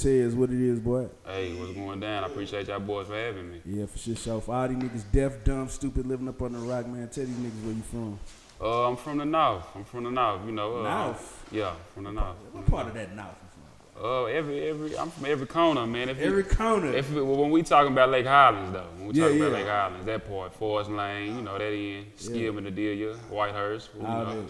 Tez. What it is, boy? Hey, what's going down? I appreciate y'all boys for having me. Yeah, for sure. So for all these niggas, deaf, dumb, stupid, living up on the rock, man. Tell these niggas where you from. Uh, I'm from the north. I'm from the north. You know. Uh, North? Yeah, from the north. What part of that north you from? Uh, every every I'm from every corner, man. If you- Every corner. If it- when we talking about Lake Highlands though, when we Yeah, talking about yeah. Lake Highlands, that part, Forest Lane, you know that end, Skillman, Adelia, Whitehurst, you know,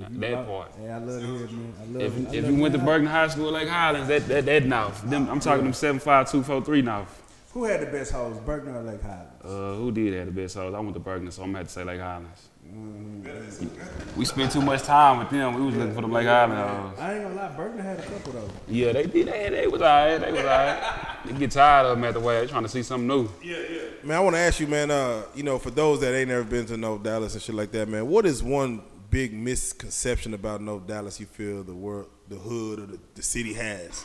that. yeah, If you that love- part. Hey, I love to hear it, man. I love If, it. I if love you went to Berkner High School, like Highlands, that that that north. Them, I'm talking them seven five two four three north. Who had the best hoes, Berkner or Lake Highlands? Uh, who did have the best hoes? I went to Berkner, so I'm gonna have to say Lake Highlands. Mm-hmm. We spent too much time with them. We was looking for them Lake Highlands hoes. I ain't gonna lie, Berkner had a couple though. Yeah, they did. They, they was alright. They was alright. They get tired of them at the way. They trying to see something new. Yeah, yeah. Man, I want to ask you, man. Uh, you know, for those that ain't never been to No Dallas and shit like that, man, what is one big misconception about No Dallas you feel the world, the hood, or the, the city has?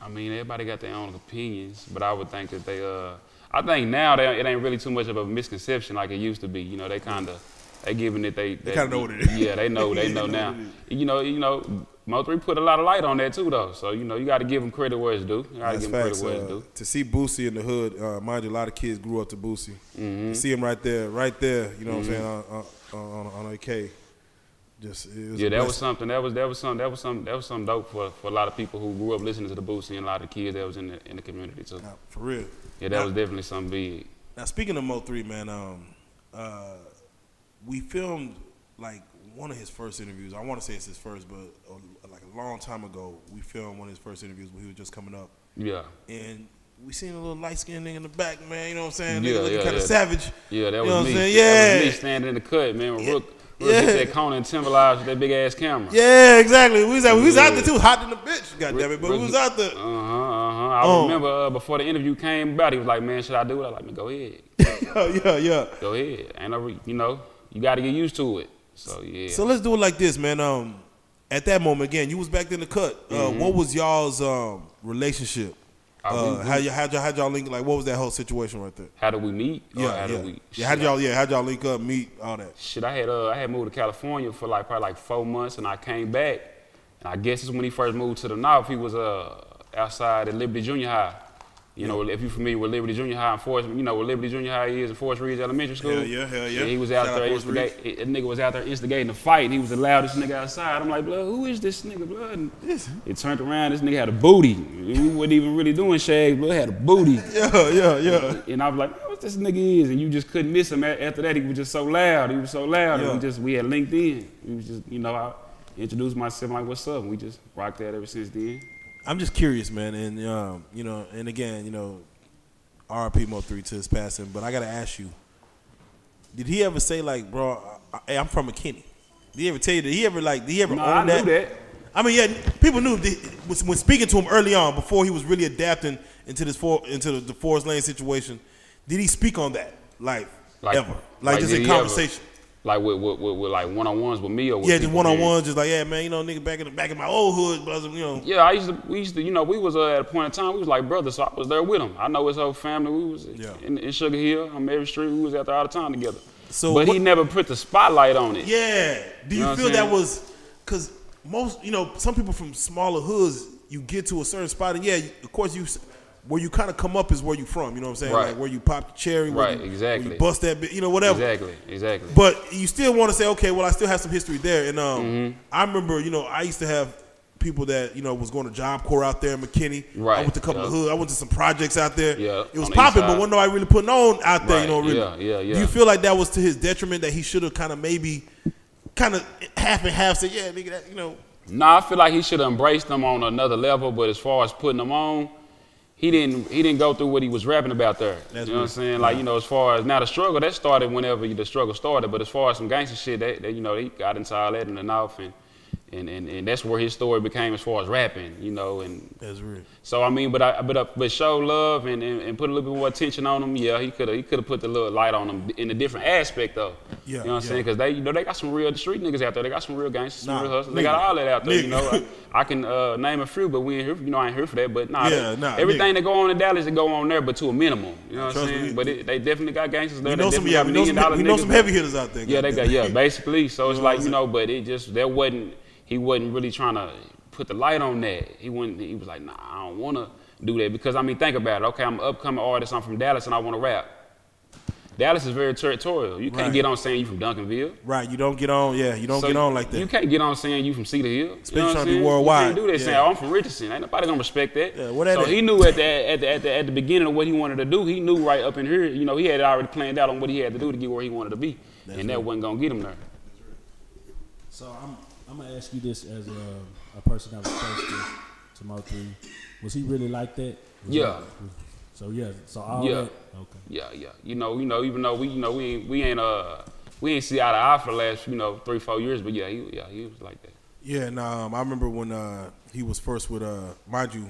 I mean, everybody got their own opinions, but I would think that they. Uh, I think now they, it ain't really too much of a misconception like it used to be. You know, they kind of they giving it they. They, kinda know what it is. Yeah, they know. They They know know now. You know. You know. Mo three put a lot of light on that too, though. So you know, you got to give them credit where it's due. You got to give them credit where it's Uh, due. to see Boosie in the hood, uh, mind you, a lot of kids grew up to Boosie. Mm-hmm. To see him right there, right there, you know what I'm saying, on, on, on, on AK. Just it was Yeah, that was something. That was that was something. That was something. That was something dope for, for a lot of people who grew up listening to the Boosie and a lot of kids that was in the in the community too. Nah, for real. Yeah, that Now- was definitely something big. Now speaking of Mo three, man, um, uh, we filmed like one of his first interviews. I want to say it's his first, but uh, like a long time ago, we filmed one of his first interviews when he was just coming up, Yeah, and we seen a little light skinned nigga in the back, man. You know what I'm saying? Yeah, nigga looking yeah, kind of yeah. savage. yeah, that You was know what me. I'm saying? That was me standing in the cut, man. With Rook, Yeah. get that Conan Timberlodge with that big ass camera. Yeah, exactly. We was out, we was out there too, hot in the bitch. God damn it, but we was out there. Uh huh. Uh huh. I Oh. remember uh, before the interview came about, he was like, "Man, should I do it?" I like, "Man, go ahead, yeah, yeah, yeah. go ahead." And no, re- you know, you got to get used to it. So yeah. So let's do it like this, man. Um, at that moment, again, you was back in the cut. Uh, what was y'all's um relationship? Uh, how, y- how'd y'all, how'd y'all link? Like, what was that whole situation right there? how did we meet? Yeah, how yeah. Did we, yeah. How'd y'all, yeah, how'd y'all link up, meet, all that? Shit, I had uh, I had moved to California for like probably like four months, and I came back, and I guess it's when he first moved to the north. He was uh outside at Liberty Junior High. You know, if you're familiar with Liberty Junior High and Forest, you know what Liberty Junior High is and Forest Ridge Elementary School. Hell yeah, hell yeah. he was out Shout out there instigating. That nigga was out there instigating a fight. He was the loudest nigga outside. I'm like, blood, who is this nigga, blood? And it turned around. This nigga had a booty. We wasn't even really doing shag. Blood had a booty. Yeah, yeah, yeah. And I was like, what this nigga is? And you just couldn't miss him. After that, he was just so loud. He was so loud. Yeah. And we just, we had linked in. We was just, you know, I introduced myself, like, what's up? And we just rocked that ever since then. I'm just curious, man, and um, you know, and again, you know, RP Mo three to his passing, but I gotta ask you, did he ever say like, bro, I, I'm from McKinney? Did he ever tell you? Did he ever like? Did he ever No, own I that? knew that. I mean, yeah, people knew that when when speaking to him early on, before he was really adapting into this for, into the, the Forest Lane situation. Did he speak on that, like, Like- ever, like, like, just in he ever- conversation? Like, with, with, with, with like one on ones with me or with Yeah, just people, one on man. one, just like, yeah, man, you know, nigga, back in the back in my old hood, brother, you know. Yeah, I used to, we used to, you know, we was uh, at a point in time, we was like brothers, so I was there with him. I know his whole family. We was Yeah. in, in Sugar Hill, on Every Street. We was out there all the time together. So but he never put the spotlight on it. Yeah. Do you, You know feel that was because most, you know, some people from smaller hoods, you get to a certain spot, and yeah, of course, you where you kind of come up is where you from. You know what I'm saying? Right. Like where you pop the cherry, where Right, you, exactly. Bust that bit, you know, whatever. Exactly, exactly. But you still want to say, okay, well, I still have some history there. And um, Mm-hmm. I remember, you know, I used to have people that you know was going to Job Corps out there in McKinney. Right. I went to a couple of hood. I went to some projects out there. Yeah, it was on the east popping, but wasn't nobody really putting on out there. You know, really. yeah, yeah, yeah. Do you feel like that was to his detriment that he should have kind of maybe, kind of half and half said, yeah, nigga, that you know. No, I feel like he should have embraced them on another level. But as far as putting them on, he didn't. He didn't go through what he was rapping about there. That's you know what I'm saying? Like you know, as far as now the struggle that started whenever the struggle started. But as far as some gangster shit, that, that you know, he got into all that in the north, and and, and and that's where his story became as far as rapping. You know, and That's real. so I mean, but I but uh, but show love and, and, and put a little bit more attention on them. Yeah, he could have he could have put the little light on them in a different aspect though. Yeah, you know what I'm yeah. saying? Because they you know they got some real street niggas out there. They got some real gangsters, some Nah, real hustlers. They got all that out there. You know, I, I can uh, name a few, but we ain't here. You know, I ain't here for that. But nah, Yeah, they- nah, everything nigga. that go on in Dallas, they go on there, but to a minimum. You know what I'm saying? me. But it, they definitely got gangsters there. We They know some, definitely yeah, got we know million some, we know some heavy hitters out there. Yeah, they got yeah, basically. So it's You know what like you know, but it just that wasn't. He wasn't really trying to put the light on that. He wouldn't. He was like, nah, I don't want to do that because I mean, think about it. Okay, I'm an upcoming artist. I'm from Dallas and I want to rap. Dallas is very territorial. You can't Right. get on saying you from Duncanville. Right, you don't get on. Yeah, you don't So get on like that. You can't get on saying you from Cedar Hill. Especially you know trying to be worldwide. You can't do that Yeah. saying, oh, I'm from Richardson. Ain't nobody gonna respect that. Yeah, what so is? he knew at the, at, the, at, the, at the beginning of what he wanted to do, he knew right up in here, you know, he had already planned out on what he had to do to get where he wanted to be. and that wasn't gonna get him there. So I'm I'm gonna ask you this as a, a person that was close to, to Mo three. Was he really like that? Was Yeah. that- so yeah. So all Yeah. that. Okay. Yeah, yeah. You know, you know, even though we, you know, we ain't, we ain't, uh, we ain't see out of eye for the last, you know, three, four years, but yeah, he, yeah, he was like that. Yeah, and um, I remember when uh, he was first with, uh, mind you,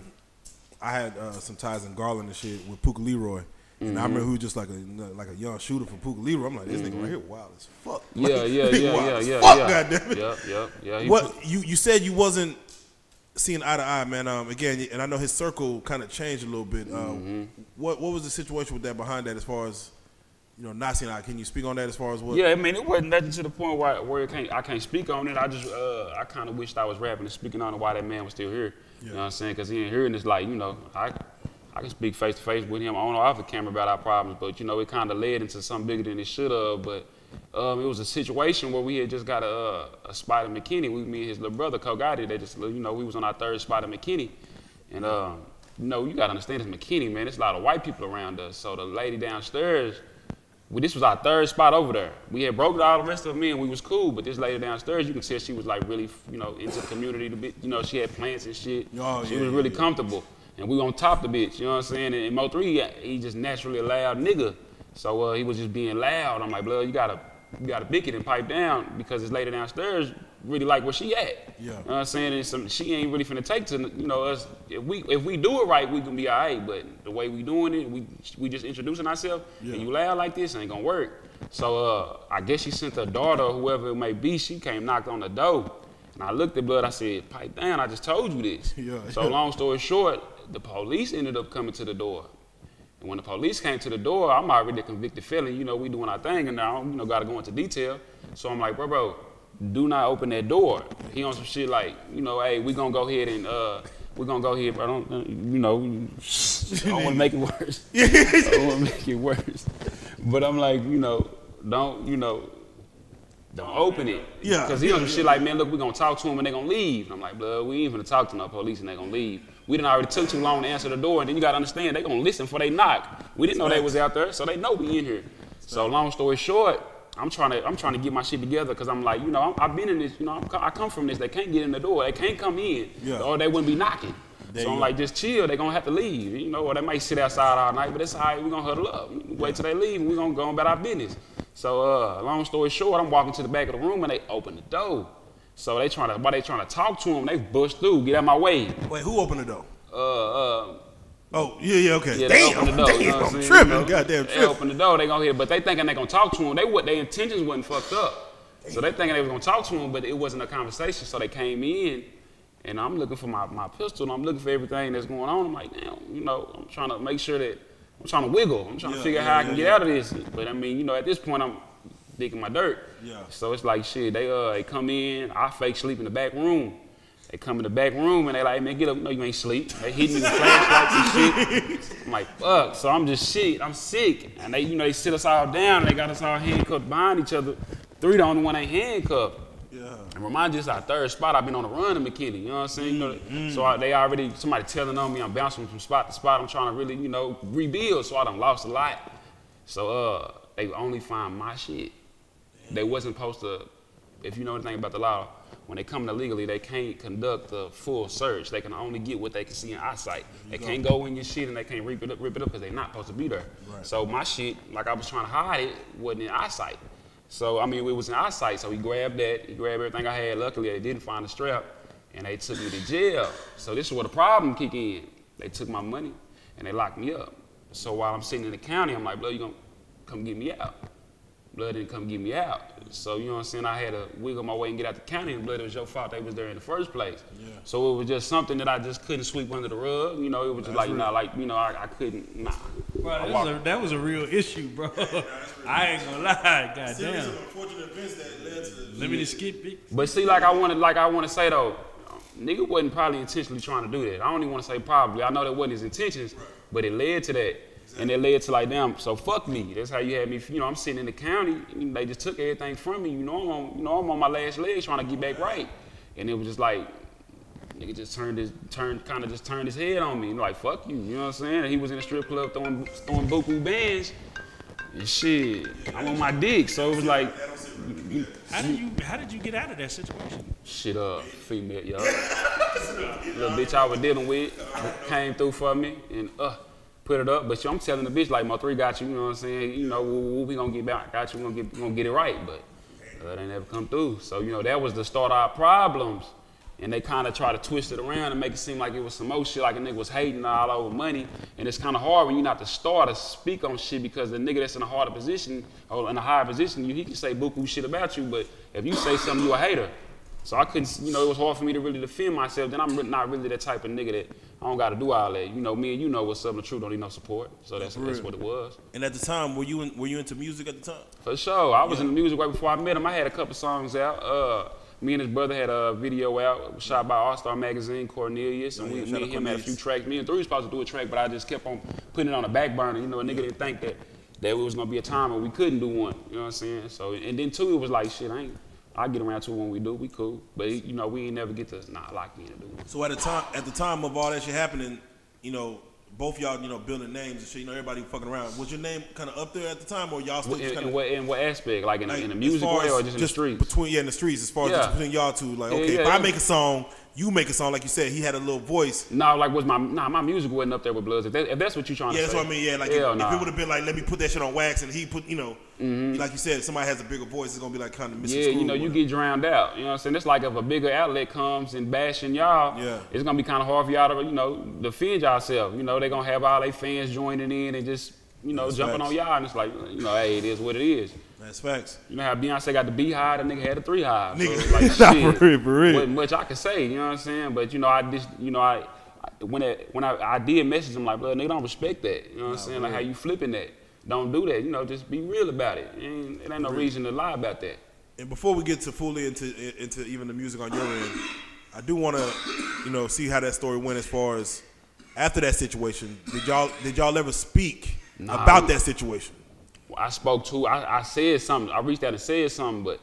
I had uh, some ties in Garland and shit with Puka Leroy. And I Mm-hmm. remember he was just like a like a young shooter from Puka Leroy. I'm like, this nigga right here wild as fuck. Yeah, Like, yeah, he yeah, wild yeah, yeah, fuck, yeah. goddamn it. Yeah, yeah, yeah. He What you you said you wasn't seeing eye to eye, man. Um, again, and I know his circle kind of changed a little bit. Uh, Mm-hmm. What what was the situation with that behind that, as far as you know, not seeing eye? Can you speak on that as far as what? Yeah, I mean, it wasn't nothing to the point where, where it can't, I can't speak on it. I just, uh, I kind of wished I was rapping and speaking on it while that man was still here. Yeah. You know what I'm saying? Because he ain't here, and it's like, you know, I, I can speak face to face with him on or off the camera about our problems, but you know, it kind of led into something bigger than it should have. But um, it was a situation where we had just got a, a spot at McKinney. We, me and his little brother, Kogati, they just, you know, we was on our third spot at McKinney, and um, you know, you gotta understand it's McKinney, man. There's a lot of white people around us. So the lady downstairs. Well, this was our third spot over there. We had broke all the rest of them in. We was cool, but this lady downstairs, you can tell she was like really, you know, into the community. To be, you know, she had plants and shit. Oh, she yeah, was really yeah. comfortable, and we on top the bitch. You know what I'm saying? And, and Mo three, he just naturally a loud nigga, so uh, he was just being loud. I'm like, blood, you gotta, you gotta bick it and pipe down because this lady downstairs really like where she at. Yeah. You know what I'm saying? And some, she ain't really finna take to, you know, us. If we if we do it right, we can be all right. But the way we doing it, we we just introducing ourselves, Yeah. and you loud like this, ain't gonna work. So uh, I guess she sent her daughter, whoever it may be, she came knocked on the door. And I looked at Blood, I said, pipe down, I just told you this. Yeah. So long story short, the police ended up coming to the door. And when the police came to the door, I'm already a convicted felon. You know, we doing our thing, and now, you know, got to go into detail. So I'm like, bro, bro, do not open that door. He on some shit like, you know, hey, we gonna go ahead and uh, we gonna go ahead, bro. Don't, uh, you know, I don't want to make it worse. I don't want to make it worse. But I'm like, you know, don't, you know, don't open it. Yeah, Because he on some yeah, shit like, man, look, we gonna talk to him and they're gonna leave. And I'm like, blood, we ain't gonna talk to no police and they're gonna leave. We didn't already took too long to answer the door, and then you gotta understand they gonna listen before they knock. We didn't know they was out there, so they know we in here. So long story short, I'm trying to I'm trying to get my shit together because I'm like, you know, I'm, I've been in this, you know, I'm, I come from this. They can't get in the door, they can't come in, Yeah. or they wouldn't be knocking. There so I'm go. like, just chill. They're gonna have to leave, you know, or they might sit outside all night. But it's all right. We're gonna huddle up. Wait till they leave, and we gonna go about our business. So, uh, long story short, I'm walking to the back of the room, and they open the door. So they trying to, while they trying to talk to him, they bush through, get out my way. Wait, who opened the door? Uh, uh, Oh, yeah, yeah, okay. yeah, they damn, open the door. damn, you know I'm tripping. You know? Goddamn They tripping. open the door, they gonna hear, but they thinking they gonna talk to him. They what their intentions wasn't fucked up. So they thinking they was gonna talk to him, but it wasn't a conversation. So they came in, and I'm looking for my, my pistol, and I'm looking for everything that's going on. I'm like, damn, you know, I'm trying to make sure that I'm trying to wiggle. I'm trying Yeah, to figure out yeah, how I can yeah, get out of this. But I mean, you know, at this point, I'm digging my dirt. Yeah. So it's like shit. They uh, they come in. I fake sleep in the back room. They come in the back room and they like, man, get up. No, you ain't sleep. They hit me with flashlights and shit. I'm like, fuck. So I'm just shit. I'm sick. And they, you know, they sit us all down. And they got us all handcuffed behind each other. Three the only one ain't handcuffed. Yeah. And remind you, it's our third spot. I've been on the run in McKinney. You know what I'm saying? You know, So I, they already, somebody telling on me, I'm bouncing from spot to spot. I'm trying to really, you know, rebuild. So I done lost a lot. So uh, they only find my shit. They wasn't supposed to, if you know anything about the law, when they come in illegally, they can't conduct a full search. They can only get what they can see in eyesight. They can't go in your shit and they can't rip it up, rip it up because they're not supposed to be there. So my shit, like I was trying to hide it, wasn't in eyesight. So I mean, it was in eyesight. So he grabbed that, he grabbed everything I had. Luckily, they didn't find the strap, and they took me to jail. So this is where the problem kick in. They took my money and they locked me up. So while I'm sitting in the county, I'm like, "Bro, you gonna come get me out? Blood didn't come get me out. So, you know what I'm saying? I had to wiggle my way and get out the county, and blood, it was your fault they was there in the first place. So it was just something that I just couldn't sweep under the rug. You know, it was just like, you know, like, you know, I, I couldn't, nah. Bro, I that was, a, that was a real issue, bro. I ain't gonna lie, goddamn. unfortunate events that led to Let me just skip it. But see, like I wanted, like I want to say though, nigga wasn't probably intentionally trying to do that. I don't even want to say probably. I know that wasn't his intentions, but it led to that. And it led to like, damn, so fuck me. That's how you had me. You know, I'm sitting in the county. And they just took everything from me. You know, I'm on, you know, I'm on my last leg trying to get back right. And it was just like, nigga just turned his, turned, kind of just turned his head on me. Like, fuck you. You know what I'm saying? And he was in the strip club throwing, throwing buku bands. And shit, I'm on my dick. So it was like, How did you How did you get out of that situation? shit up, female, y'all. Little bitch I was dealing with came through for me and uh put it up. But I'm telling the bitch like my three got you, you know what I'm saying? You know, we, gonna get back, got you, we gonna get we gonna get it right, but uh, they never come through. So, you know, that was the start of our problems. And they kind of try to twist it around and make it seem like it was some old shit, like a nigga was hating all over money. And it's kind of hard when you're not the star to speak on shit because the nigga that's in a harder position or in a higher position, you, he can say buku shit about you, but if you say something, you a hater. So I couldn't, you know, it was hard for me to really defend myself. Then I'm not really that type of nigga that I don't got to do all that. You know, me and you know what's up. The truth don't need no support. So that's, that's what it was. And at the time, were you in, were you into music at the time? For sure. I was in the music right before I met him. I had a couple songs out. Uh, me and his brother had a video out, shot by All Star Magazine, Cornelius, and Oh, yeah, we, me out and him had a few tracks. Me and Three was supposed to do a track, but I just kept on putting it on the back burner. You know, a nigga didn't think that that it was gonna be a time when we couldn't do one. You know what I'm saying? So, and then two, it was like, shit, I ain't. I get around to it when we do, we cool. But you know, we ain't never get to nah lock me in to do one. So at the time, at the time of all that shit happening, you know, both y'all, you know, building names and shit. You know, everybody fucking around. Was your name kind of up there at the time, or y'all still In, just kind in of what in what aspect? Like in, a- in the music way or just in the streets? Between yeah, in the streets. As far as Yeah. just between y'all two, like okay, yeah, if I make a song, you make a song. Like you said, he had a little voice. No, like was my nah, my music wasn't up there with Bloods. If, that, if that's what you're trying to Yeah, that's say. what I mean. Yeah, like if, Hell if nah. it would have been like, let me put that shit on wax, and he put, you know, Mm-hmm. like you said, if somebody has a bigger voice, it's gonna be like kind of Yeah, you know, you get drowned out. You know what I'm saying? It's like if a bigger outlet comes and bashing y'all, Yeah. it's gonna be kind of hard for y'all to, you know, defend yourself. You know, they're gonna have all their fans joining in and just, you know, That's jumping facts. on y'all. And it's like, you know, hey, it is what it is. That's facts. You know how Beyonce got the beehive, the nigga had the three hive. So Nigga. it's like, shit, for real, for real. Wasn't much I could say, you know what I'm saying? But you know, I just, you know, I, I when it, when I, I did message him like, bro, nigga, don't respect that. You know what I'm saying? Like how you flipping that. Don't do that. You know, just be real about it. And it ain't no reason to lie about that. And before we get to fully into into even the music on your end, I do want to, you know, see how that story went as far as after that situation. Did y'all did y'all ever speak Nah, about we- that situation? I spoke to, I, I said something. I reached out and said something, but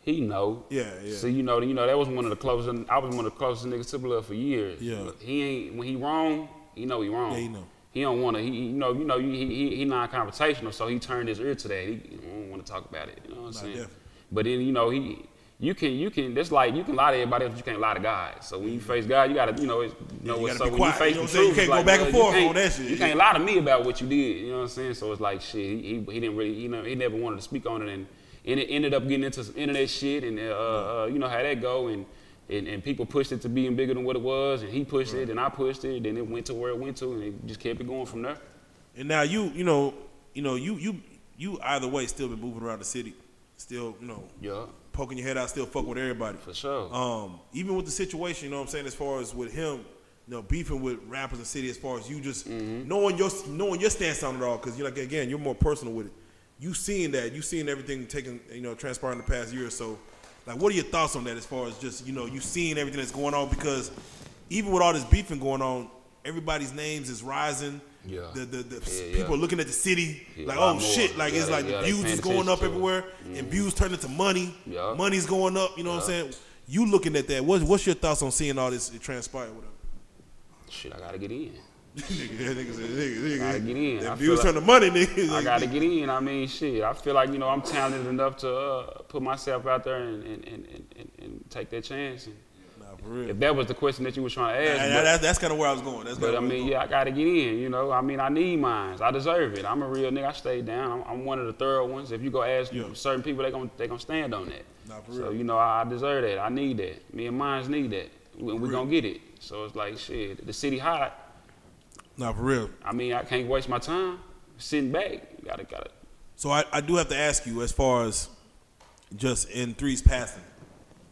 he know. Yeah, yeah. So you know, you know that was one of the closest. I was one of the closest niggas to blood for years. Yeah. He ain't when he wrong. He know he wrong. Yeah, he know. He don't want to. He, you know, you know, he he, he non-confrontational, so he turned his ear to that. He, don't want to talk about it. You know what I'm saying? definitely. But then you know he. You can, you can. That's like you can lie to everybody else, but you can't lie to God. So when you face God, you gotta, you know, it's, you know you what's gotta be When you quiet, face you know the what You can't it's go like, back and forth on that shit, You can't lie to me about what you did. You know what I'm saying? So it's like shit. He, he, he didn't really, you know, he never wanted to speak on it, and, and it ended up getting into some internet shit, and uh, uh, you know how that go, and, and and people pushed it to being bigger than what it was, and he pushed it, and I pushed it, and it went to where it went to, and it just kept it going from there. And now you, you know, you know, you you you either way still been moving around the city, still, you know, Yeah, poking your head out, still fuck with everybody. for sure. Um, even with the situation, you know what I'm saying, as far as with him, you know, beefing with rappers in the city, as far as you just Mm-hmm. knowing your knowing your stance on it all, because you're like again, you're more personal with it. You seeing that, you seeing everything taking, you know, transpiring the past year or so. Like, what are your thoughts on that? As far as just you know, you seeing everything that's going on, because even with all this beefing going on, everybody's names is rising. Yeah. The the, the Yeah, people yeah. are looking at the city Yeah, like, oh shit, like it's like the views is going up everywhere, and mm-hmm. views turn into money. Yeah. Money's going up. You know what I'm saying? You looking at that? What's what's your thoughts on seeing all this transpire? Whatever. Shit, I gotta get in. Nigga, that nigga said, nigga, nigga, Gotta get in. I That feel views like- turn to money, nigga. I gotta get in. I mean, shit. I feel like you know I'm talented enough to uh, put myself out there and and, and, and, and, take that chance. And Nah, for real. if that was the question that you were trying to ask, And but- that's that's kind of where I was going. That's But I mean, yeah, I gotta get in. You know, I mean, I need mines. I deserve it. I'm a real nigga. I stay down. I'm, I'm one of the thorough ones. If you go ask Yeah. certain people, they gon' they gonna stand on that. Nah, for so you know, I, I deserve that. I need that. Me and mines need that. We, we gonna get it. So it's like shit. The city hot. Nah, for real. I mean, I can't waste my time sitting back. Gotta gotta. So I, I do have to ask you, as far as just in three's passing,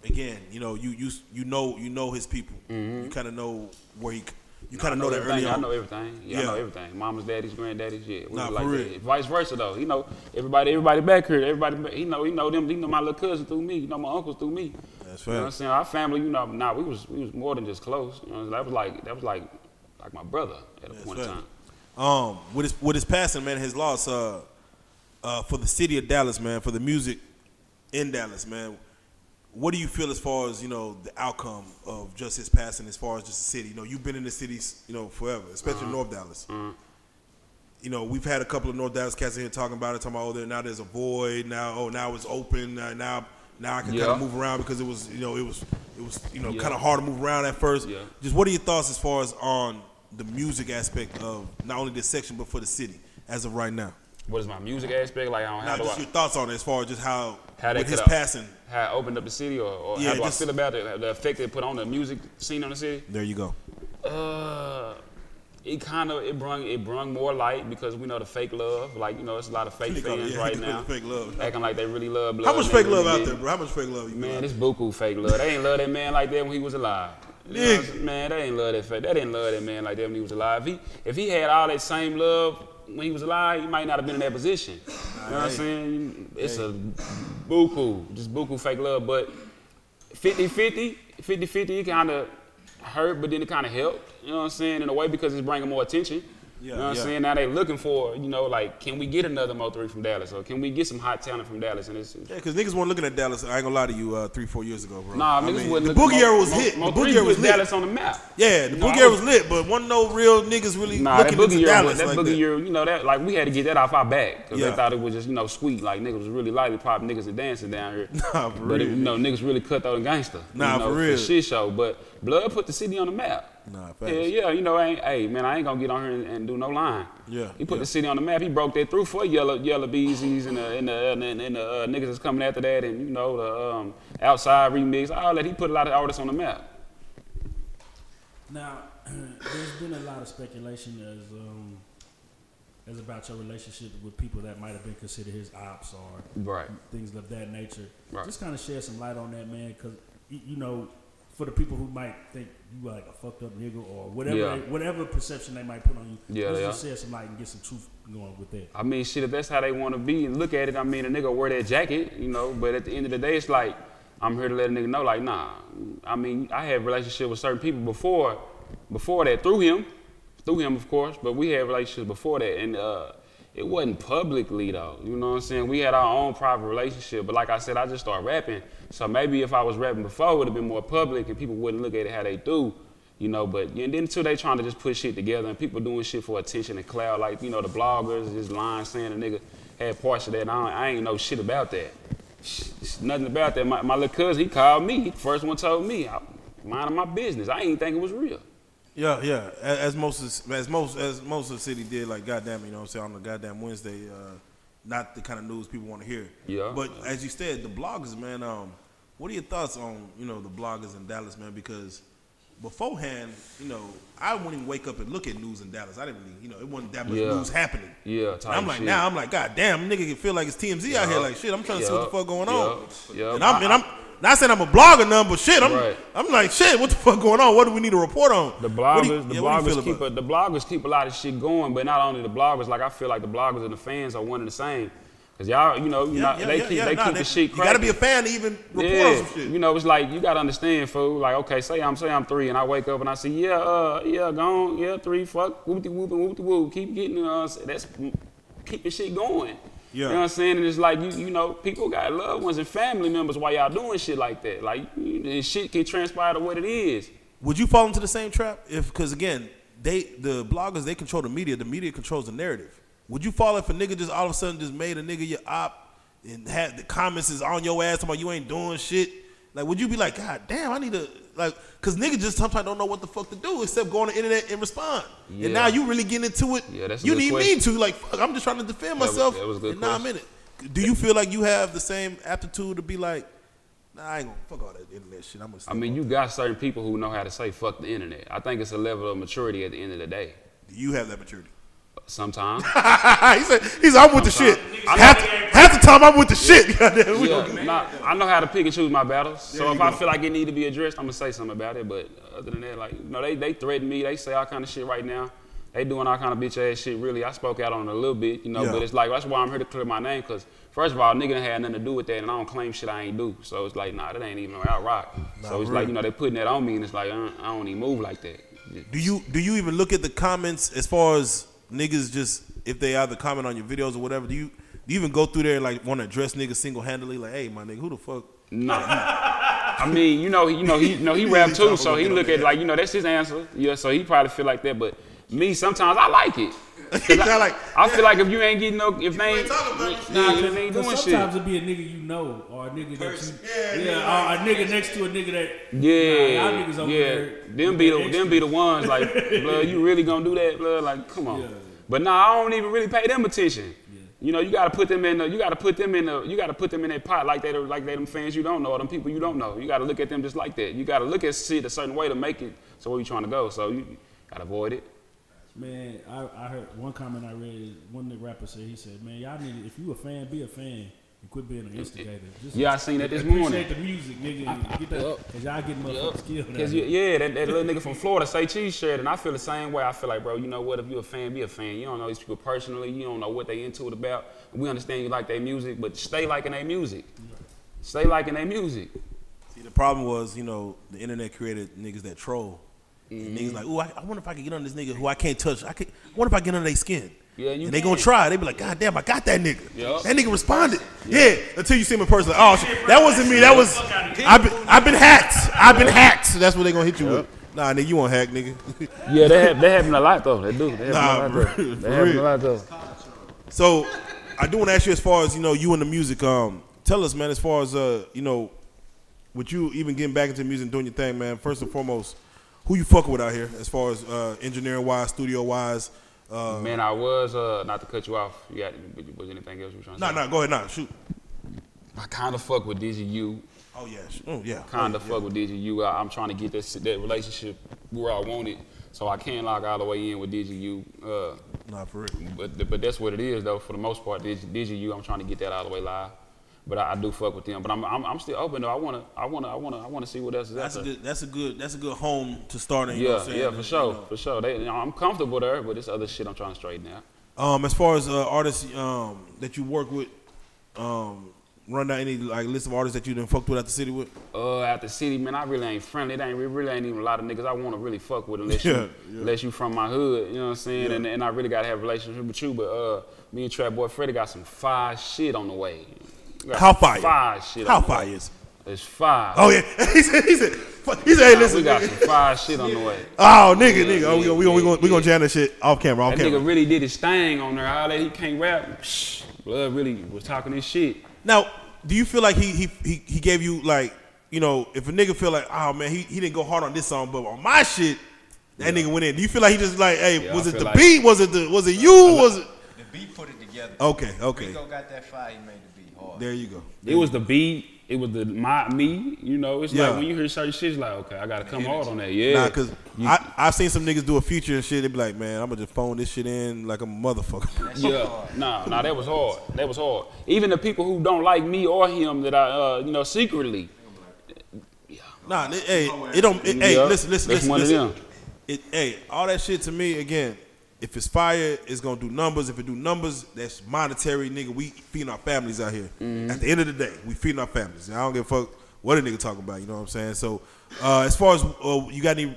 again, you know, you you you know you know his people. You kind of know where he. You kind of Mm-hmm. Know, that everything. early on. I know everything. Yeah, I know everything. Mamas, daddies, granddaddies, yeah. We Nah, was for like real. that. Vice versa though. You know, everybody, everybody back here, everybody, he know, he know them, he know my little cousin through me. He know my uncles through me. That's You know what I'm saying? Our family, you know, nah, we was we was more than just close. You know, that was like that was like like my brother at a That's point in time. Um, with his with his passing, man, his loss, uh, uh, for the city of Dallas, man, for the music in Dallas, man. What do you feel as far as you know the outcome of just his passing, as far as just the city? You know, you've been in the cities, you know, forever, especially Uh-huh. North Dallas. You know, we've had a couple of North Dallas cats in here talking about it, talking about oh, there now there's a void, now oh now it's open, uh, now now I can kind of move around because it was you know it was it was you know Yeah. kind of hard to move around at first. Yeah. Just what are your thoughts as far as on the music aspect of not only this section but for the city as of right now? What is my music aspect? Like, I don't, do just I, your thoughts on it as far as just how, How with his coulda- passing. how it opened up the city, or, or Yeah, how do just- I feel about it? The effect it put on the music scene on the city? There you go. Uh, it kind of it brung it brung more light because we know the fake love. Like you know, it's a lot of fake They call it- fans yeah, right now, fake love. acting like they really love. Blood How much fake love really out there, bro? How much fake love you Man, got? it's buku fake love. They ain't love that man like that when he was alive. You know what I'm Nigga. saying? man, they ain't love that fake. They didn't love that man like that when he was alive. If he if he had all that same love when he was alive, he might not have been in that position. You know what I'm saying? It's a buku, just buku fake love. But 50-50, 50-50, it kind of hurt, but then it kind of helped. You know what I'm saying? In a way because it's bringing more attention. Yeah, you know what yeah. I'm saying? Now they looking for, you know, like, can we get another Mo three from Dallas, or can we get some hot talent from Dallas? And it's, Yeah, because niggas weren't looking at Dallas. I ain't gonna lie to you. Uh, three, four years ago, bro. Nah, I niggas mean, wasn't the boogie era was Mo- hit. Mo the boogie era was lit. Dallas on the map. Yeah, the You boogie era was- lit, but wasn't no real niggas really Nah, that looking boogie into year, Dallas that like boogie year, you know that like we had to get that off our back because Yeah. they thought it was just you know sweet, like niggas was really lollipop niggas and dancing down here. Nah, for but real. you know niggas really cut through the gangster. Nah, you know, for real. shit show. But Blood put the city on the map. Nah, facts. Yeah, yeah, you know, I ain't, hey man, I ain't gonna get on here and, and do no line. Yeah, he put yeah. the city on the map. He broke that through for yellow, yellow beezies and the and the, and the, and the uh, niggas that's coming after that, and you know the um, outside remix, all that. He put a lot of artists on the map. Now, there's been a lot of speculation as um, as about your relationship with people that might have been considered his ops or Right. things of that nature. Right. Just kind of shed some light on that, man, because you know, for the people who might think you like a fucked up nigga or whatever, Yeah. whatever perception they might put on you, Yeah, let's yeah. just shed some light and get some truth going with that. I mean, shit, if that's how they want to be and look at it, I mean, a nigga wear that jacket, you know, but at the end of the day, it's like, I'm here to let a nigga know, like, nah. I mean, I had relationship with certain people before, before that, through him, through him, of course, but we had relationships before that, and uh, it wasn't publicly, though, you know what I'm saying? We had our own private relationship, but like I said, I just started rapping, so maybe if I was rapping before, it would have been more public, and people wouldn't look at it how they do. You know, but and then until they trying to just put shit together and people doing shit for attention and cloud, like, you know, the bloggers just lying saying a nigga had parts of that. And I, I ain't know shit about that. Sh- Nothing about that. My, my little cousin, he called me. He first one told me. I, minding my business. I ain't think it was real. Yeah, yeah. As, as most as most as most of the city did, like goddamn, you know what I'm saying on the goddamn Wednesday, uh, not the kind of news people want to hear. Yeah. But as you said, the bloggers, man. Um, what are your thoughts on you know the bloggers in Dallas, man? Because beforehand, you know, I wouldn't even wake up and look at news in Dallas. I didn't really, you know, it wasn't that much Yeah. news happening. Yeah, And I'm like, shit. now I'm like, God damn, nigga can feel like it's TMZ out here. Like, shit, I'm trying to see what the fuck going on. And I'm, and I'm not saying I'm a blogger, none, but shit, I'm, Right. I'm like, shit, what the fuck going on? What do we need to report on? The do you- bloggers, the yeah, you bloggers keep a, the bloggers keep a lot of shit going, but not only the bloggers. Like I feel like the bloggers and the fans are one and the same. Cause y'all, you know, Yeah, know, yeah, they keep they nah, keep that- the shit. You got to be a fan to even report Yeah, on some shit. you know, it's like you gotta understand, fool. Like, okay, say I'm say I'm three, and I wake up and I see, yeah, uh, yeah, go on, yeah, three, fuck, whoop de whoop and whoop de whoop, keep getting, uh, that's keeping shit going. Yeah. You know what I'm saying? And it's like you, you know, people got loved ones and family members while y'all doing shit like that. Like, and shit can transpire to what it is. Would you fall into the same trap if, because again, they the bloggers they control the media. The media controls the narrative. Would you fall if a nigga just all of a sudden just made a nigga your op and had the comments is on your ass talking about you ain't doing shit? Like, would you be like, God damn, I need to like, cause niggas just sometimes don't know what the fuck to do except go on the internet and respond. Yeah. And now you really getting into it. Yeah, that's a you need question. me to like. Fuck, I'm just trying to defend That was- myself. that was a good and now I'm in it. Do you feel like you have the same aptitude to be like, Nah, I ain't gonna fuck all that internet shit. I'm gonna. I mean, you got certain people who know how to say fuck the internet. I think it's a level of maturity at the end of the day. Do you have that maturity. Sometimes. he said, "He's I'm with the shit. I know- Half, half time I'm with the shit. Goddamn, Yeah, nah, I know how to pick and choose my battles. So There if you I go. feel like it need to be addressed, I'm gonna say something about it. But other than that, like, you know, they they threaten me. They say all kind of shit right now. they doing all kind of bitch ass shit. Really, I spoke out on it a little bit, you know. Yeah. But it's like that's why I'm here to clear my name, cause first of all, nigga had nothing to do with that, and I don't claim shit I ain't do. So it's like, nah, that ain't even out rock. so it's real. like, you know, they putting that on me, and it's like, uh, I don't even move like that. Do you do you even look at the comments as far as niggas just if they either comment on your videos or whatever? Do you do you even go through there and like want to address niggas single handedly? Like, hey, my nigga, who the fuck? No. I mean, you know, he- you know, he, you know, he rap too, so he look at like, you know, that's his answer. Yeah, so he probably feel like that. But me, sometimes I like it. I, like- I feel like if you ain't getting no, if they ain't, talking about it. nah, Nah, they ain't doing Because shit. sometimes it be a nigga you know, or a nigga that you, yeah, or a nigga next to a nigga that, Yeah, nah, niggas over yeah. there. Them be the extra. them be the ones like, blood, you really gonna do that, blood? Like, come on. Yeah. But nah, I don't even really pay them attention. You know, you gotta put them in the, you gotta put them in the, you gotta put them in that pot like they like they them fans you don't know them people you don't know. You gotta look at them just like that. You gotta look at shit a certain way to make it so where you trying to go. So you gotta avoid it. Man, I, I heard one comment I read. One of the rapper said he said, "Man, y'all need if you a fan, be a fan and quit being an instigator." Just Yeah, I seen that this appreciate morning. the music, nigga. and get that, Yup. cause y'all getting motherfuckers killed. out Cause you, yeah, that, that little nigga from Florida, say cheese shirt, and I feel the same way. I feel like, bro, you know what? If you a fan, be a fan. You don't know these people personally. You don't know what they into it about. We understand you like their music, but stay liking their music. Stay liking their music. See, the problem was, you know, the internet created niggas that troll. Mm-hmm. niggas like, ooh, I, I wonder if I can get on this nigga who I can't touch. I can. I wonder if I can get under their skin. Yeah, you and they gonna try. They be like, God damn, I got that nigga. Yup. That nigga responded. Yeah. Until you see him in person, like, oh, shit, that wasn't me. That was. I've been, I've been hacked. I've been hacked. So that's what they gonna hit you with. Nah, nigga, you want hack, nigga. Yeah, they have, they happen a lot though. They do. They Nah, a lot bro, though. for They happen real. a lot though. So, I do want to ask you as far as you know, you and the music. Um, tell us, man, as far as uh, you know, with you even getting back into music and doing your thing, man. First and foremost, who you fucking with out here, as far as uh, engineering wise, studio wise. Uh, Man, I was uh, not to cut you off. You got was anything else you were trying to nah, say? nah, go ahead, nah, shoot. I kind of fuck with DGU. Oh yeah, sh- oh yeah. Kind of oh, fuck with DGU. I, I'm trying to get that that relationship where I want it, so I can lock all the way in with DGU. Uh, yeah. Nah, for real. but but that's what it is though. For the most part, DGU, I'm trying to get that all the way live. But I, I do fuck with them. But I'm, I'm I'm still open though. I wanna I wanna I wanna I wanna see what else is That's a out there. good. That's a good. That's a good home to start in. You know Yeah, yeah, And, for you sure, know. for sure. They, you know, I'm comfortable there, but this other shit I'm trying to straighten out. Um, as far as uh, artists um, that you work with, um, run down any like list of artists that you done fucked with at the city with. Uh, at the city, man, I really ain't friendly. It ain't it really ain't even a lot of niggas I want to really fuck with unless Yeah, you yeah. unless you from my hood. You know what I'm saying? Yeah. And, and I really gotta have a relationship with you. But uh, me and Trap Boy Freddy got some fire shit on the way. We got How some fire? Fire shit. How on the fire is? It's fire. Oh yeah, he said. He said. He said, "Hey, listen, we got some fire shit on the way. Oh, nigga, Yeah, nigga. Oh, we yeah, gonna we gonna we gonna, we gonna jam that shit off camera. Off That camera. nigga really did his thing on there. All that he can't rap. Psh, Blood really was talking his shit. Now, do you feel like he he he, he gave you like you know if a nigga feel like oh man he, he didn't go hard on this song but on my shit that nigga went in. Do you feel like he just like hey Yeah, was I it the like- beat was it the was it you was it The beat put it together. okay okay Rico got that fire, he made the beat hard. There you go. It was the beat. It was the my me. You know, it's Yeah. like when you hear certain shit, it's like okay, I gotta come hard on that. Yeah. Nah, cause You- I I've seen some niggas do a feature and shit. They be like, man, I'm gonna just phone this shit in like a motherfucker. Yeah, nah, nah, that was hard. That was hard. Even the people who don't like me or him that I, uh, you know, secretly. nah, it, hey, it don't. It, hey, listen, listen, that's listen, listen. It, hey, all that shit to me again. If it's fire, it's gonna do numbers. If it do numbers, that's monetary, nigga. We feeding our families out here. Mm-hmm. At the end of the day, we feeding our families. I don't give a fuck what a nigga talking about. You know what I'm saying? So, uh, as far as uh, you got any,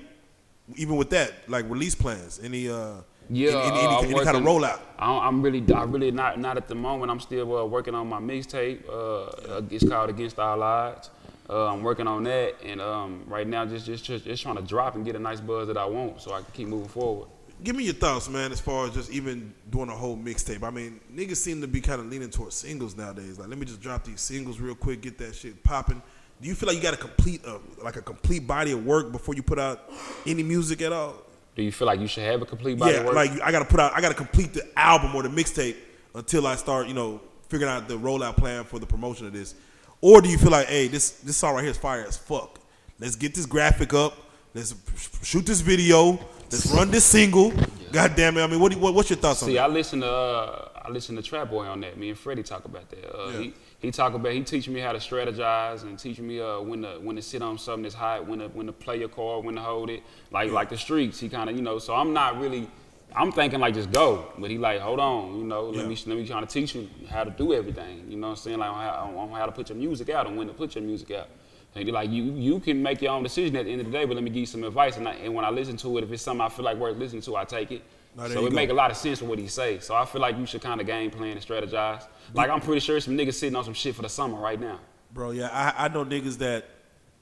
even with that, like release plans, any, uh, Yeah, any, any, uh, any, any kind of rollout. I don't- I'm really, I really not, not at the moment. I'm still uh, working on my mixtape. Uh, it's called Against Odds. Uh, I'm working on that, and um, right now just, just, just, just trying to drop and get a nice buzz that I want, so I can keep moving forward. Give me your thoughts, man, as far as just even doing a whole mixtape. I mean, niggas seem to be kind of leaning towards singles nowadays. Like, let me just drop these singles real quick, get that shit popping. Do you feel like you got to complete a like a complete body of work before you put out any music at all? Do you feel like you should have a complete body yeah, of work? like I got to put out, I got to complete the album or the mixtape until I start, you know, figuring out the rollout plan for the promotion of this. Or do you feel like, hey, this this song right here is fire as fuck. Let's get this graphic up. Let's shoot this video. Let's run this single. God damn it! I mean, what, you- what what's your thoughts on See? I listen to uh, I listen to Trap Boy on that. Me and Freddy talk about that. Uh, Yeah. He he talk about he teach me how to strategize and teach me uh, when to when to sit on something that's hot, when to when to play your card, when to hold it, like like the streets. He kind of you know. So I'm not really I'm thinking like just go, but he like hold on, you know, let Yeah. me let me try to teach you how to do everything. You know what I'm saying? Like on how, on how to put your music out and when to put your music out. And like you you can make your own decision at the end of the day, but let me give you some advice. And, I, and when I listen to it, if it's something I feel like worth listening to, I take it. No, there so it go. make a lot of sense with what he say. So I feel like you should kind of game plan and strategize. Like I'm pretty sure some niggas sitting on some shit for the summer right now. Bro, yeah, I, I know niggas that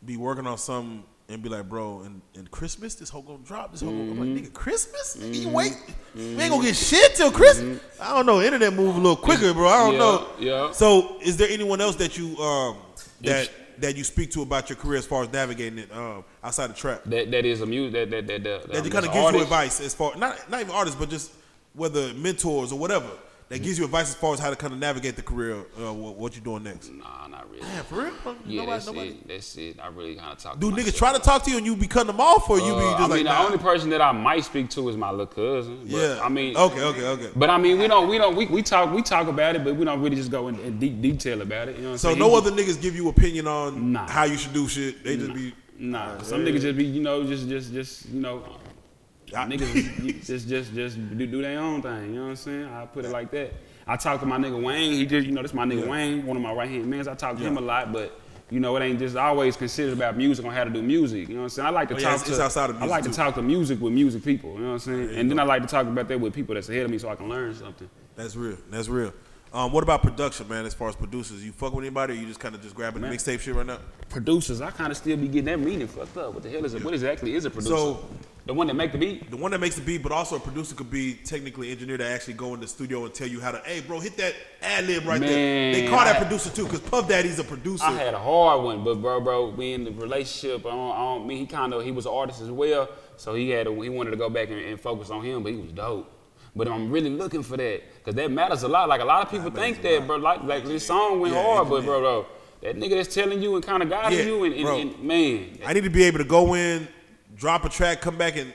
be working on something and be like, bro, and, and Christmas, this whole gonna drop, this whole gonna, I'm like, Mm-hmm. nigga, Christmas? You wait, we ain't gonna get shit till Christmas. I don't know, internet move a little quicker, bro. I don't Yeah, know. yeah. So, is there anyone else that you um that that you speak to about your career as far as navigating it um outside the trap? That that is a music that that that that, That um, kind of gives you advice as far not not even artists, but just whether mentors or whatever that gives you advice as far as how to kind of navigate the career, uh, what, what you're doing next. Nah, not really. Yeah, for real. Yeah, Nobody- that's nobody- it. That's it. I really kind of talk. Do to niggas try to talk to you and you be cutting them off, or you be Uh, just I like, mean, nah? the only person that I might speak to is my little cousin. But, yeah. I mean, okay, okay, okay. But I mean, we don't, we don't, we, we talk, we talk about it, but we don't really just go in, in deep detail about it. You know what So saying? no He- other niggas give you opinion on Nah. how you should do shit. They just be Nah, some niggas just be, you know, just, just, just, you know, I- niggas just, just, just do, do their own thing. You know what I'm saying? I put it like that. I talk to my nigga Wayne. He just, you know, this my nigga Yeah. Wayne, one of my right hand mans. I talk to him a lot, but. You know, it ain't just always considered about music on how to do music. You know what I'm saying? I like to Oh, yeah, talk it's- to it's outside of I like too. to talk to music with music people. You know what I'm saying? And then. I like to talk about that with people that's ahead of me so I can learn something. That's real. That's real. Um, what about production, man? As far as producers, you fuck with anybody, or you just kind of just grabbing the mixtape shit right now? Producers, I kind of still be getting that meaning fucked up. What the hell is it? What exactly is a producer? So- the one that make the beat? The one that makes the beat, but also a producer could be technically engineered to actually go in the studio and tell you how to, hey, bro, hit that ad lib right there. They Man, call that producer too, because Puff Daddy's a producer. I had a hard one, but bro, bro, we in the relationship. I don't, I don't mean he kind of he was an artist as well, so he had to, he wanted to go back and, and focus on him, but he was dope. But I'm really looking for that because that matters a lot. Like a lot of people think that, bro. Like like this song went Yeah, hard, but bro, bro, that nigga that's telling you and kind of guiding Yeah, you, and, and, bro. and man, I need to be able to go in, drop a track, come back and,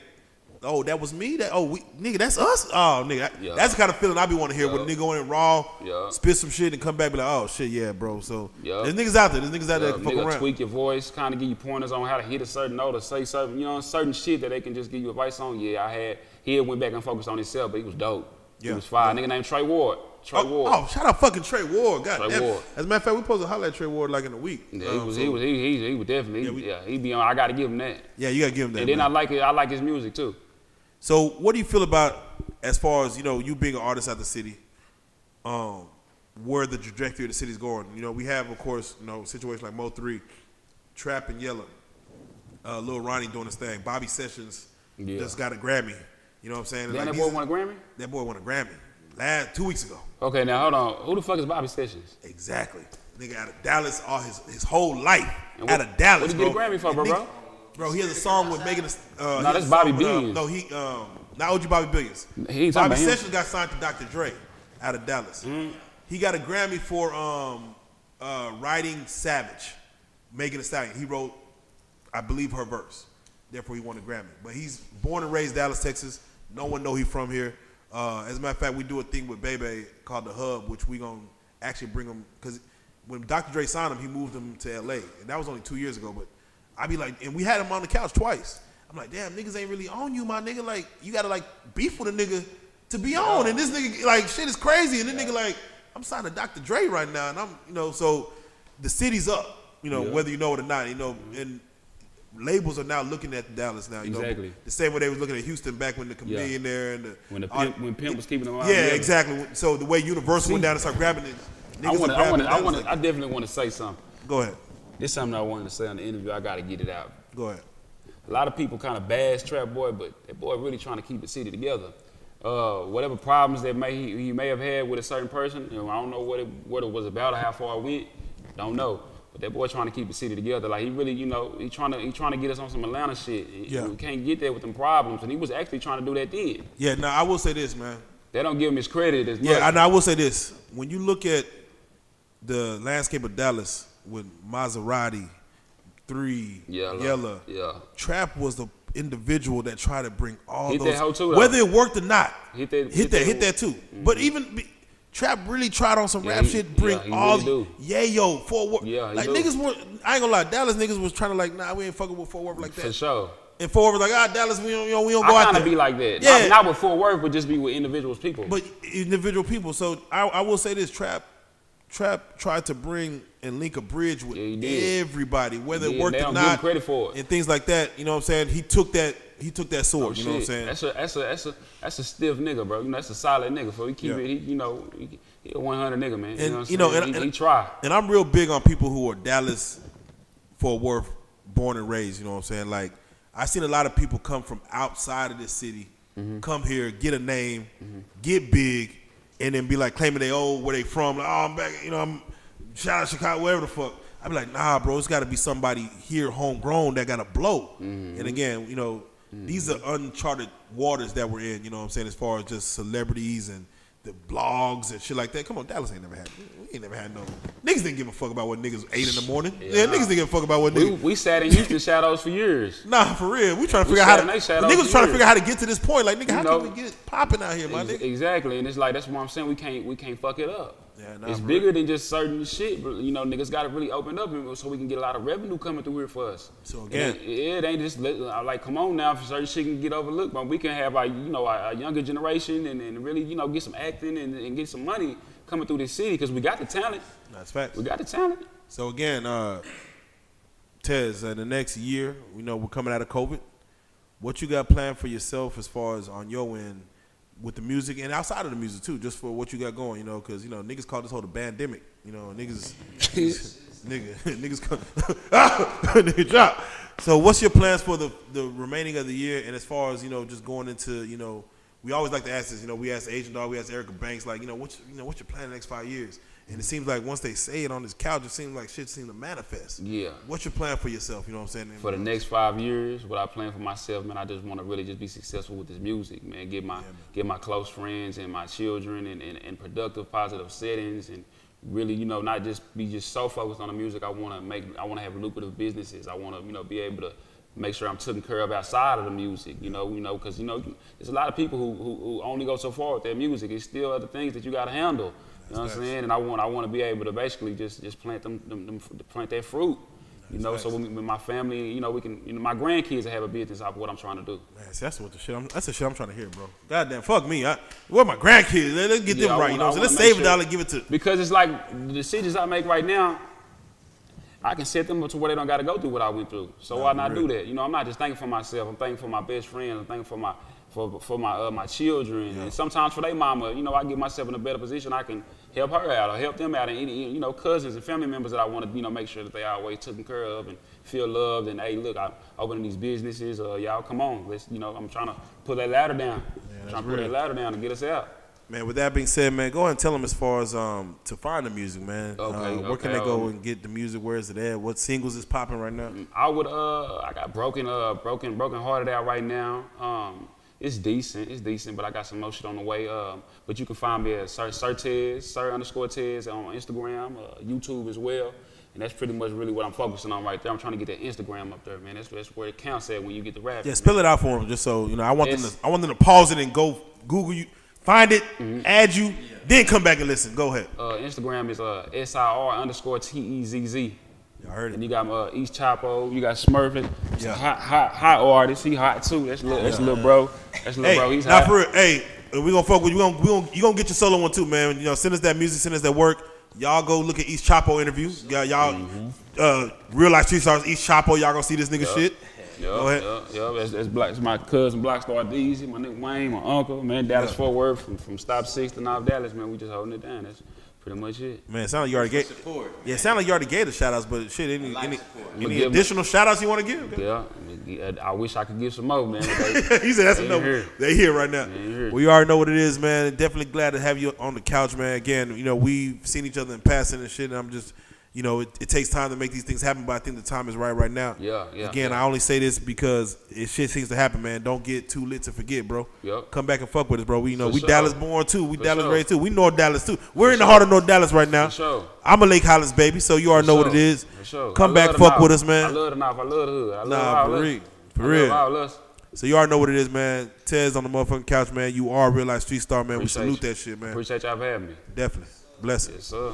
oh, that was me. That oh, we, nigga, that's us. Oh, nigga, that- Yeah. that's the kind of feeling I be want to hear when a nigga go in raw, Yeah. spit some shit and come back be like, oh shit, yeah, bro. So Yeah. there's niggas out there. There's niggas out there that fuck around. tweak your voice, kind of give you pointers on how to hit a certain note or say certain, you know, certain shit that they can just give you advice on. Yeah, I had. He had went back and focused on himself, but he was dope. Yeah, He was fire. Nigga named Trey Ward. Trey Oh, Ward. oh, shout out fucking Trey Ward. God Trey damn. Ward. As a matter of fact, we supposed to holler at Trey Ward like in a week. Yeah, he Um, was, so- he was, he, he, he was definitely, Yeah, he, we- yeah, he be on. I got to give him that. Yeah, you gotta give him that. And then man. I like it. I like his music too. So, what do you feel about as far as you know, you being an artist out the city, um, where the trajectory of the city's going? You know, we have, of course, you know, situations like Mo Three, Trap and Yella, uh, Lil Ronnie doing his thing, Bobby Sessions Yeah. just got a Grammy. You know what I'm saying? Like, that boy won a Grammy. that boy won a Grammy last two weeks ago. Okay, now hold on. Who the fuck is Bobby Sessions? Exactly. Nigga out of Dallas all his his whole life And out of Dallas. what did he get a. Grammy for, bro, bro? Bro, he has a song with Megan. Uh, has that's Bobby song with, uh, Billions. no, he um, not OG Bobby Billions. He Bobby. Sessions got signed to Dr. Dre out of Dallas. Mm-hmm. He got a Grammy for um, uh, writing Savage, Megan Thee Stallion. He wrote, I believe, her verse. Therefore, he won a Grammy. But he's born and raised Dallas, Texas. No one know he from here. Uh, as a matter of fact, we do a thing with Bebe called the Hub, which we gonna actually bring him because when Dr. Dre signed him, he moved him to LA, and that was only two years ago. But I be like, and we had him on the couch twice. I'm like, damn, niggas ain't really on you, my nigga. Like, you gotta like beef with a nigga to be on, and this nigga like shit is crazy, and this nigga like, I'm signed to Dr. Dre right now, and I'm, you know, so the city's up, you know, Yeah. whether you know it or not, you know, and labels are now looking at Dallas now, you Exactly. know, the same way they was looking at Houston back when the Yeah. there and the When the all- pimp, when Pimp was keeping them out. yeah, exactly. So the way Universal went down and started grabbing it, I want to. I want to. I want like- I definitely want to say something. Go ahead, This is something I wanted to say on the interview. I got to get it out. go ahead. A lot of people kind of bash Trap Boy, but that boy really trying to keep the city together. Uh, whatever problems that may he, he may have had with a certain person, you know, I don't know what it what it was about or how far it went. Don't know. But that boy trying to keep the city together. Like he really, you know, he trying to he trying to get us on some Atlanta shit. Yeah. We can't get there with them problems, and he was actually trying to do that then. Yeah, now I will say this, man. They don't give him his credit as much. Yeah, and I will say this: when you look at the landscape of Dallas with Maserati, Three, Yella. Yella, Yeah. Trap was the individual that tried to bring all Hit that those, hoe too, whether it worked or not. Hit that- hit, hit that, that- hit that too. Mm-hmm. But even Trap really tried on some Yeah, rap he- shit, bring yeah, all really yeah, yo, Fort Worth. Yeah, like do. niggas were. I ain't gonna lie, Dallas niggas was trying to like, nah, we ain't fucking with Fort Worth like that. For sure. And Fort Worth like, ah, Dallas, we don't, you know, we don't go I out there. be like that. Yeah. Not, not with Fort Worth, but just be with individuals people. But individual people. So I, I will say this: Trap, Trap tried to bring and link a bridge with Yeah, everybody, whether it worked or not, credit for it. and things like that. You know what I'm saying? He took that. He took that sword. Oh, you know what I'm saying? That's a that's a that's a that's a stiff nigga, bro. You know, that's a solid nigga. So he keep Yeah. it. He, you know, he, he a 100 nigga, man. And, you know, what I'm you know, saying? and- he, and- he try. And I'm real big on people who are Dallas, Fort Worth, born and raised. You know what I'm saying? Like I seen a lot of people come from outside of this city, Mm-hmm. come here, get a name, get big, and then be like claiming they old where they from. Like, oh, I'm back. You know, I'm shout out Chicago, wherever the fuck. I'd be like, nah, bro. It's got to be somebody here, homegrown, that got to blow. Mm-hmm. And again, you know, these are uncharted waters that we're in. You know what I'm saying? As far as just celebrities and the blogs and shit like that. Come on, Dallas ain't never had. We ain't never had no niggas didn't give a fuck about what niggas ate in the morning. Yeah, nah. niggas didn't give a fuck about what We, niggas. we sat in Houston shadows for years. Nah, for real. We trying to We figure out how to. shadows Niggas trying to figure out how to get to this point. Like nigga, how know- can we get popping out here, my Ex- nigga? Exactly, and it's like that's what I'm saying. We can't we can't fuck it up. Yeah, nah, it's bigger than just certain shit. But you know, niggas got to really open up so we can get a lot of revenue coming through here for us. So again- it, it ain't just like come on now, for certain shit can get overlooked, but we can have like you know a, a younger generation and, and really you know get some acting and, and get some money coming through this city because we got the talent. That's facts. We got the talent. So again, uh, Tez, uh, the next year, we know we're coming out of COVID. What you got planned for yourself as far as on your end with the music and outside of the music too, just for what you got going, you know, because you know niggas call this whole the pandemic, you know, niggas, nigga, niggas, call, ah! nigga drop. So what's your plans for the the remaining of the year and as far as you know, just going into you know, we always like to ask this, you know, we asked Agent Dog, we asked Erica Banks, like you know, what's you know, what's your plan in the next five years? And it seems like once they say it on this couch, it seems like shit seems to manifest. Yeah. What's your plan for yourself? You know what I'm saying? For the next five years, what I plan for myself, man, I just want to really just be successful with this music, man. Get my get my close friends and my children and, and, and productive, positive settings, and really, you know, not just be just so focused on the music. I want to make, I want to have lucrative businesses. I want to, you know, be able to make sure I'm taken care of outside of the music. You know, you know, because you know, there's a lot of people who, who, who only go so far with their music. It's still other things that you got to handle. You know what I'm saying? And I want, I want to be able to basically just, just plant them, them, them plant that fruit. You know, so when, when my family, you know, we can, you know, my grandkids have a business off of what I'm trying to do. Man, see, that's what the shit. I'm, that's the shit I'm trying to hear, bro. Goddamn, fuck me. I, where my grandkids? Let, us get Yeah, them right. You wanna- know, what I'm I saying? let's save a sure- dollar, give it to. Because it's like the decisions I make right now, I can set them up to where they don't got to go through what I went through. So why not do that? You know, I'm not just thinking for myself. I'm thinking for my best friends. I'm thinking for my for for my uh, my children, and sometimes for their mama. You know, I get myself in a better position. I can help her out or help them out, and any, you know, cousins and family members that I want to you know make sure that they are always taken care of and feel loved. And hey, look, I'm opening these businesses. Uh, y'all come on, let's you know, I'm trying to put that ladder down. that's trying to put real. that ladder down to get us out. Man, with that being said, man, go ahead and tell them as far as um to find the music, man. Okay, uh, where can they go and get the music? Where is it at? What singles is popping right now? I would uh I got broken uh broken broken hearted out right now. Um it's decent, it's decent, but I got some more shit on the way. Um, but you can find me at Sir Sir Tez, Sir underscore Tez on Instagram, uh, YouTube as well. And that's pretty much really what I'm focusing on right there. I'm trying to get that Instagram up there, man. That's, that's where it counts at when you get the rap. Yeah, spell it out for them, just so you know. I want them to. I want them to pause it and go Google you, find it, Mm-hmm. add you, then come back and listen. Go ahead. Uh, Instagram is uh, S-I-R underscore T-E-Z-Z. I heard And you got uh, East Chapo, you got Smurfin. It's Yeah. hot, hot, hot artist. He hot too. That's little, that's little bro. That's little Hey, bro. He's now hot. for real, hey, we gonna fuck with you. We gonna, we gonna you gonna get your solo one too, man. You know, send us that music, send us that work. Y'all go look at East Chapo interview. Y'all, y'all Mm-hmm. uh, real life street stars. East Chapo. Y'all gonna see this nigga shit. Yup, Go ahead. That's, that's, black, that's my cousin, Blackstar Deezy, my nigga Wayne, my uncle, man, Dallas Fort Worth, from, from Stop 6 to North Dallas, man, we just holding it down. That's pretty much it. Man, it sound like you already gave. Support. Yeah, it sound like you already gave the shout outs, but shit, any any, any I'ma give 'em- additional shout outs you want to give? Yeah, I wish I could give some more, man. They- he said that's They enough. here. They here right now. They here. We already know what it is, man. Definitely glad to have you on the couch, man. Again, you know we've seen each other in passing and shit, and I'm just, you know, it, it takes time to make these things happen, but I think the time is right right now. Yeah, yeah, Again, yeah. I only say this because it shit seems to happen, man. Don't get too lit to forget, bro. Yup. Come back and fuck with us, bro. We you know For we sure. Dallas born too. We For Dallas sure. raised too. We North Dallas too. We're in the sure. heart of North Dallas right now. For sure. I'm a Lake Highlands baby, so you already know what it is. sure. For sure. Come back, fuck with us, man. I love the North. I love the hood. I love Nah, for real. For real. So you already know what it is, man. Tez on the motherfucking couch, man. You are a real life street star, man. Appreciate we salute you. that shit, man. Appreciate y'all for having me. Definitely. Bless it. Yes, sir.